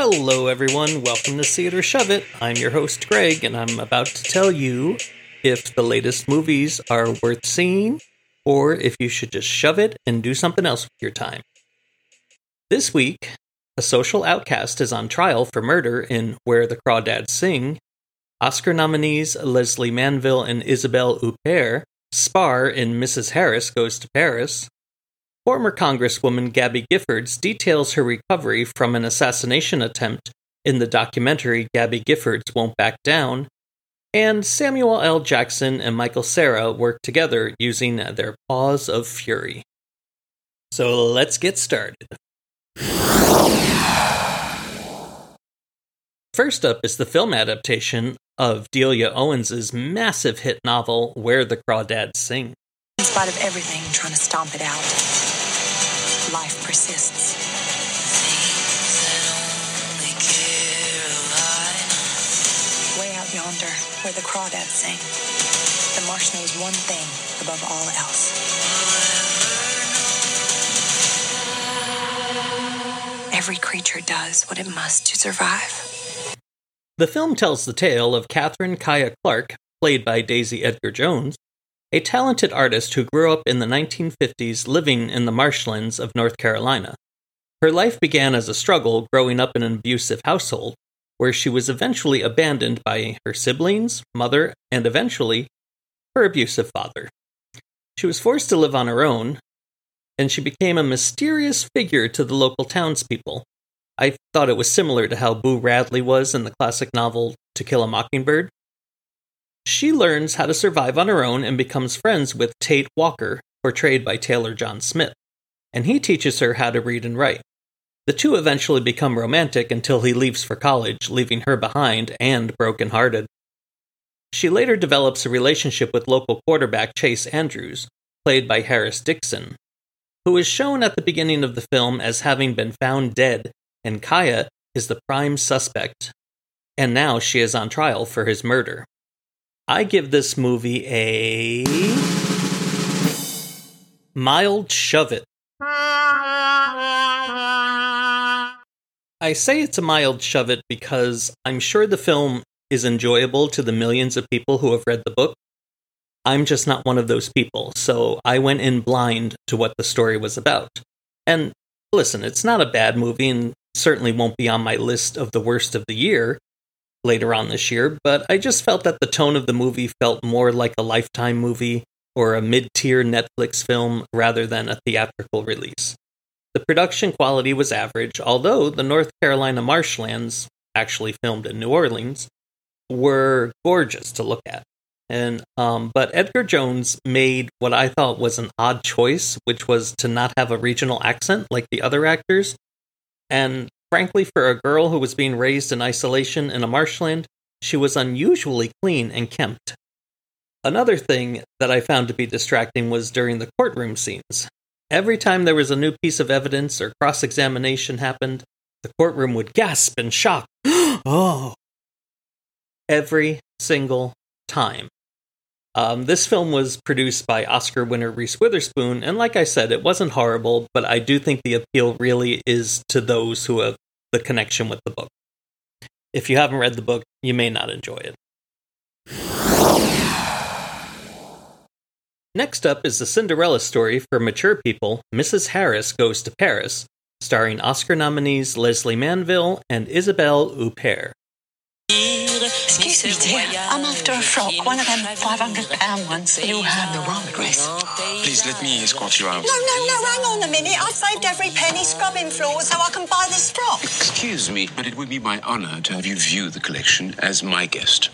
Hello, everyone. Welcome to or Shove It. I'm your host, Greg, and I'm about to tell you if the latest movies are worth seeing or if you should just shove it and do something else with your time. This week, a social outcast is on trial for murder in Where the Crawdads Sing. Oscar nominees Lesley Manville and Isabelle Huppert spar in Mrs. Harris Goes to Paris. Former Congresswoman Gabby Giffords details her recovery from an assassination attempt in the documentary Gabby Giffords Won't Back Down. And Samuel L. Jackson and Michael Cera work together using their paws of fury. So let's get started. First up is the film adaptation of Delia Owens' massive hit novel Where the Crawdads Sing. In spite of everything trying to stomp it out, life persists. Way out yonder, where the crawdads sing, the marsh knows one thing above all else. Every creature does what it must to survive. The film tells the tale of Catherine Kya Clark, played by Daisy Edgar Jones, a talented artist who grew up in the 1950s living in the marshlands of North Carolina. Her life began as a struggle growing up in an abusive household, where she was eventually abandoned by her siblings, mother, and eventually her abusive father. She was forced to live on her own, and she became a mysterious figure to the local townspeople. I thought it was similar to how Boo Radley was in the classic novel To Kill a Mockingbird. She learns how to survive on her own and becomes friends with Tate Walker, portrayed by Taylor John Smith, and he teaches her how to read and write. The two eventually become romantic until he leaves for college, leaving her behind and brokenhearted. She later develops a relationship with local quarterback Chase Andrews, played by Harris Dickinson, who is shown at the beginning of the film as having been found dead, and Kya is the prime suspect. And now she is on trial for his murder. I give this movie a mild shove it. I say it's a mild shove it because I'm sure the film is enjoyable to the millions of people who have read the book. I'm just not one of those people, so I went in blind to what the story was about. And listen, it's not a bad movie and certainly won't be on my list of the worst of the year later on this year, but I just felt that the tone of the movie felt more like a Lifetime movie or a mid tier Netflix film rather than a theatrical release. The production quality was average, although the North Carolina marshlands, actually filmed in New Orleans, were gorgeous to look at. And um, but Edgar Jones made what I thought was an odd choice, which was to not have a regional accent like the other actors. And frankly, for a girl who was being raised in isolation in a marshland, she was unusually clean and kempt. Another thing that I found to be distracting was during the courtroom scenes. Every time there was a new piece of evidence or cross examination happened, the courtroom would gasp in shock. oh! Every single time. Um, this film was produced by Oscar winner Reese Witherspoon, and like I said, it wasn't horrible, but I do think the appeal really is to those who have the connection with the book. If you haven't read the book, you may not enjoy it. Next up is the Cinderella story for mature people Mrs. Harris Goes to Paris, starring Oscar nominees Lesley Manville and Isabelle Huppert. Excuse me, dear. I'm after a frock, one of them £500 ones. You have the wrong address. Please let me escort you out. No, no, no, hang on a minute. I've saved every penny scrubbing floors so I can buy this frock. Excuse me, but it would be my honor to have you view the collection as my guest.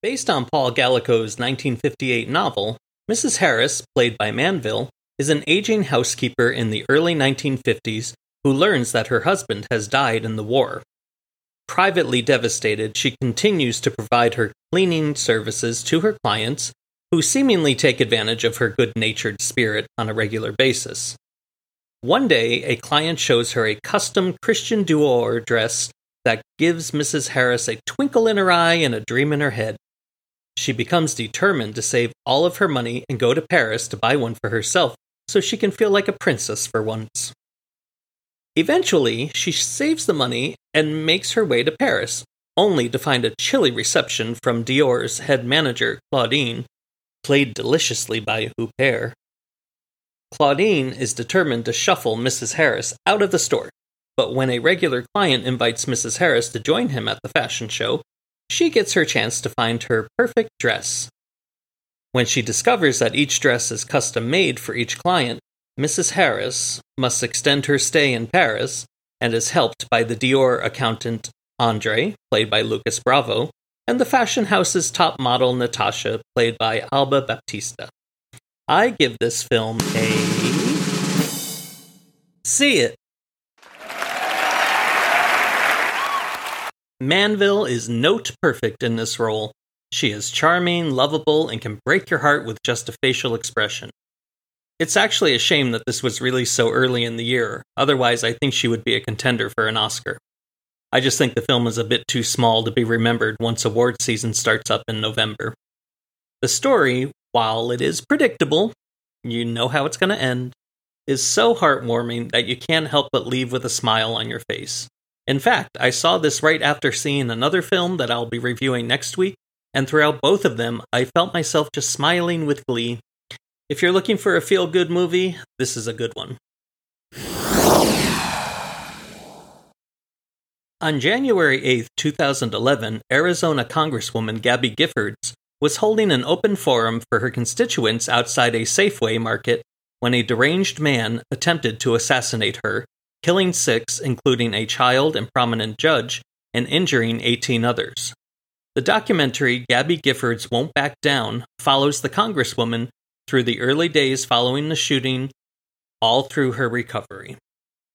Based on Paul Gallico's 1958 novel, Mrs. Harris, played by Manville, is an aging housekeeper in the early 1950s who learns that her husband has died in the war. Privately devastated, she continues to provide her cleaning services to her clients, who seemingly take advantage of her good natured spirit on a regular basis. One day, a client shows her a custom Christian Dior dress that gives Mrs. Harris a twinkle in her eye and a dream in her head. She becomes determined to save all of her money and go to Paris to buy one for herself so she can feel like a princess for once. Eventually, she saves the money and makes her way to Paris, only to find a chilly reception from Dior's head manager, Claudine, played deliciously by Huppert. Claudine is determined to shuffle Mrs. Harris out of the store, but when a regular client invites Mrs. Harris to join him at the fashion show, she gets her chance to find her perfect dress. When she discovers that each dress is custom made for each client, Mrs. Harris must extend her stay in Paris and is helped by the Dior accountant Andre, played by Lucas Bravo, and the fashion house's top model Natasha, played by Alba Baptista. I give this film a. See it. Manville is note perfect in this role. She is charming, lovable, and can break your heart with just a facial expression. It's actually a shame that this was released so early in the year, otherwise, I think she would be a contender for an Oscar. I just think the film is a bit too small to be remembered once award season starts up in November. The story, while it is predictable, you know how it's going to end, is so heartwarming that you can't help but leave with a smile on your face. In fact, I saw this right after seeing another film that I'll be reviewing next week, and throughout both of them, I felt myself just smiling with glee. If you're looking for a feel good movie, this is a good one. On January 8, 2011, Arizona Congresswoman Gabby Giffords was holding an open forum for her constituents outside a Safeway market when a deranged man attempted to assassinate her, killing six, including a child and prominent judge, and injuring 18 others. The documentary Gabby Giffords Won't Back Down follows the Congresswoman through the early days following the shooting, all through her recovery.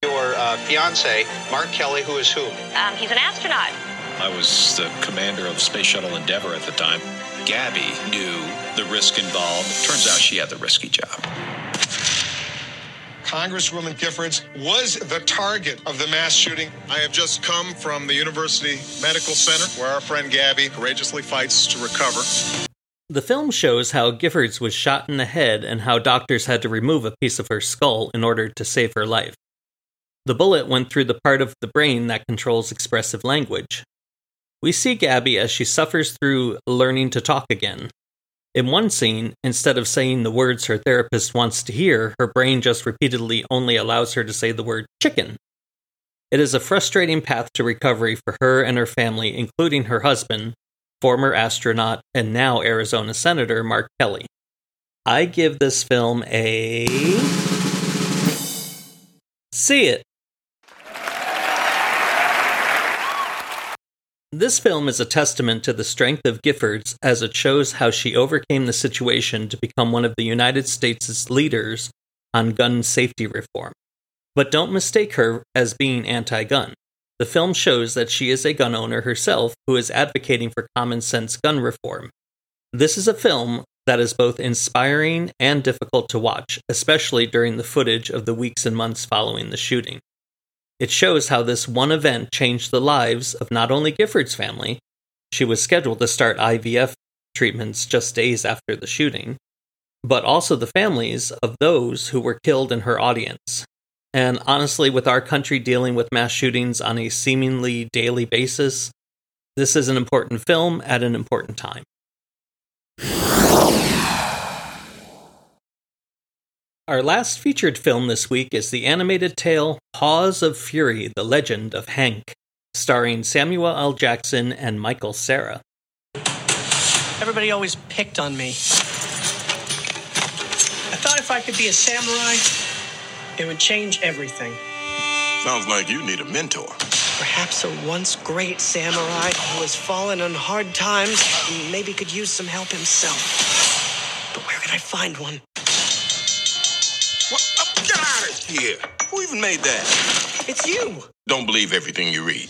Your uh, fiance, Mark Kelly, who is who? Um, he's an astronaut. I was the commander of Space Shuttle Endeavour at the time. Gabby knew the risk involved. Turns out she had the risky job. Congresswoman Giffords was the target of the mass shooting. I have just come from the University Medical Center where our friend Gabby courageously fights to recover. The film shows how Giffords was shot in the head and how doctors had to remove a piece of her skull in order to save her life. The bullet went through the part of the brain that controls expressive language, we see Gabby as she suffers through learning to talk again. In one scene, instead of saying the words her therapist wants to hear, her brain just repeatedly only allows her to say the word chicken. It is a frustrating path to recovery for her and her family, including her husband, former astronaut and now Arizona Senator Mark Kelly. I give this film a. See it. This film is a testament to the strength of Giffords as it shows how she overcame the situation to become one of the United States' leaders on gun safety reform. But don't mistake her as being anti gun. The film shows that she is a gun owner herself who is advocating for common sense gun reform. This is a film that is both inspiring and difficult to watch, especially during the footage of the weeks and months following the shooting. It shows how this one event changed the lives of not only Giffords' family, she was scheduled to start IVF treatments just days after the shooting, but also the families of those who were killed in her audience. And honestly, with our country dealing with mass shootings on a seemingly daily basis, this is an important film at an important time. Our last featured film this week is the animated tale Paws of Fury The Legend of Hank, starring Samuel L. Jackson and Michael Cera. Everybody always picked on me. I thought if I could be a samurai, it would change everything. Sounds like you need a mentor. Perhaps a once great samurai who has fallen on hard times maybe could use some help himself. But where can I find one? What? Oh, get out of here. Who even made that? It's you. Don't believe everything you read.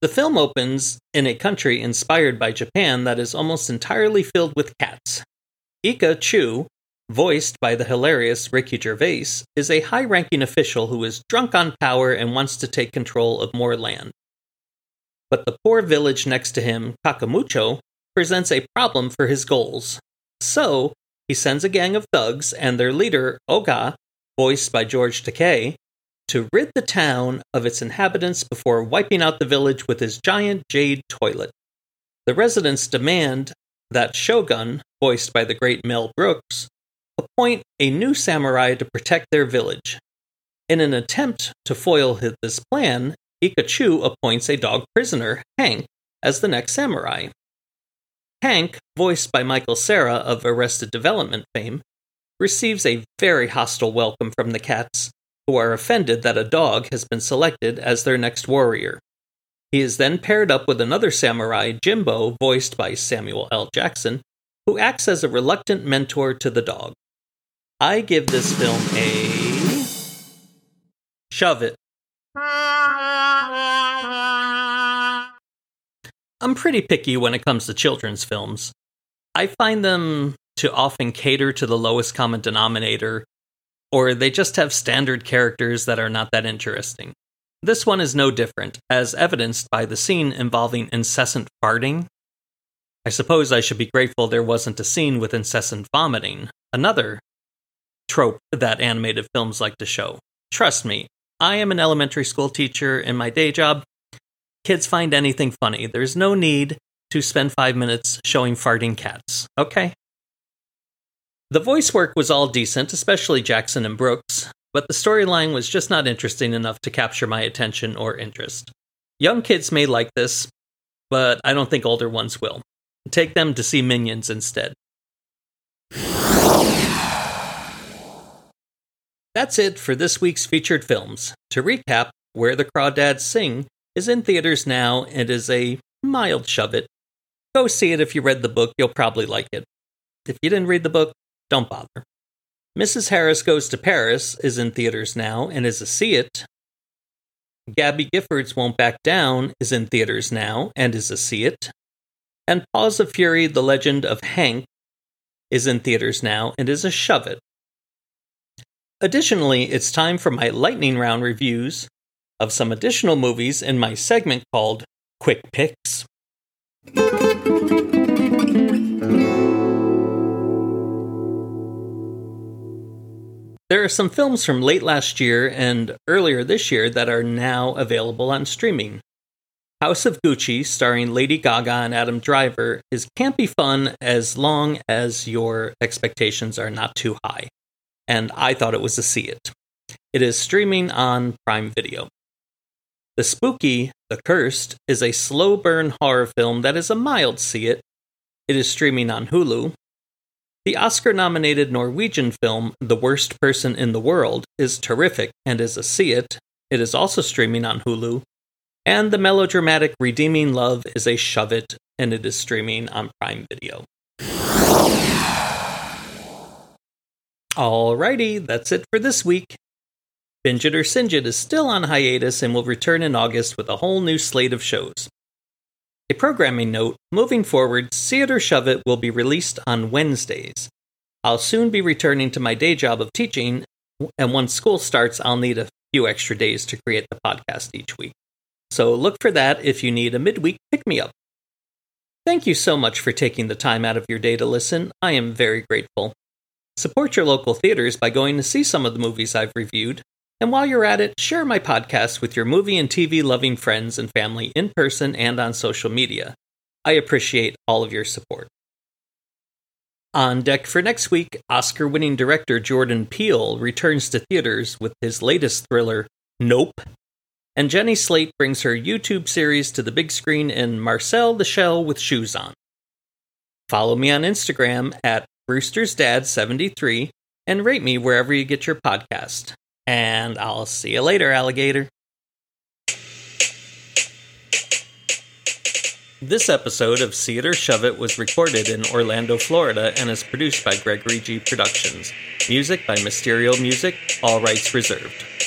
The film opens in a country inspired by Japan that is almost entirely filled with cats. Ika Chu, voiced by the hilarious Ricky Gervais, is a high ranking official who is drunk on power and wants to take control of more land. But the poor village next to him, Kakamucho, presents a problem for his goals. So, he sends a gang of thugs and their leader, Oga, voiced by George Takei, to rid the town of its inhabitants before wiping out the village with his giant jade toilet. The residents demand that Shogun, voiced by the great Mel Brooks, appoint a new samurai to protect their village. In an attempt to foil this plan, Ika Chu appoints a dog prisoner, Hank, as the next samurai. Hank, voiced by Michael Cera of Arrested Development fame, receives a very hostile welcome from the cats, who are offended that a dog has been selected as their next warrior. He is then paired up with another samurai, Jimbo, voiced by Samuel L. Jackson, who acts as a reluctant mentor to the dog. I give this film a. Shove it. I'm pretty picky when it comes to children's films. I find them to often cater to the lowest common denominator, or they just have standard characters that are not that interesting. This one is no different, as evidenced by the scene involving incessant farting. I suppose I should be grateful there wasn't a scene with incessant vomiting, another trope that animated films like to show. Trust me, I am an elementary school teacher in my day job, kids find anything funny. There's no need to spend five minutes showing farting cats, okay? The voice work was all decent, especially Jackson and Brooks, but the storyline was just not interesting enough to capture my attention or interest. Young kids may like this, but I don't think older ones will. Take them to see Minions instead. That's it for this week's featured films. To recap, Where the Crawdads Sing is in theaters now and is a mild shove it. Go see it if you read the book, you'll probably like it. If you didn't read the book, don't bother. Mrs. Harris Goes to Paris is in theaters now and is a see it. Gabby Giffords Won't Back Down is in theaters now and is a see it. And Paws of Fury The Legend of Hank is in theaters now and is a shove it. Additionally, it's time for my lightning round reviews of some additional movies in my segment called Quick Picks. There are some films from late last year and earlier this year that are now available on streaming. House of Gucci, starring Lady Gaga and Adam Driver, is campy fun as long as your expectations are not too high. And I thought it was a see it. It is streaming on Prime Video. The Spooky, The Cursed is a slow burn horror film that is a mild see it. It is streaming on Hulu. The Oscar nominated Norwegian film The Worst Person in the World is terrific and is a see it. It is also streaming on Hulu. And the melodramatic Redeeming Love is a shove it and it is streaming on Prime Video. Alrighty, that's it for this week. Binge It or Singe It is still on hiatus and will return in August with a whole new slate of shows. A programming note moving forward, See It or Shove It will be released on Wednesdays. I'll soon be returning to my day job of teaching, and once school starts, I'll need a few extra days to create the podcast each week. So look for that if you need a midweek pick me up. Thank you so much for taking the time out of your day to listen. I am very grateful. Support your local theaters by going to see some of the movies I've reviewed and while you're at it, share my podcast with your movie and TV loving friends and family in person and on social media. I appreciate all of your support. On deck for next week, Oscar winning director Jordan Peele returns to theaters with his latest thriller, Nope. And Jenny Slate brings her YouTube series to the big screen in Marcel the Shell with Shoes On. Follow me on Instagram at Brewster'sDad73 and rate me wherever you get your podcast. And I'll see you later, alligator. This episode of or Shove It was recorded in Orlando, Florida, and is produced by Gregory G Productions. Music by Mysterio Music, all rights reserved.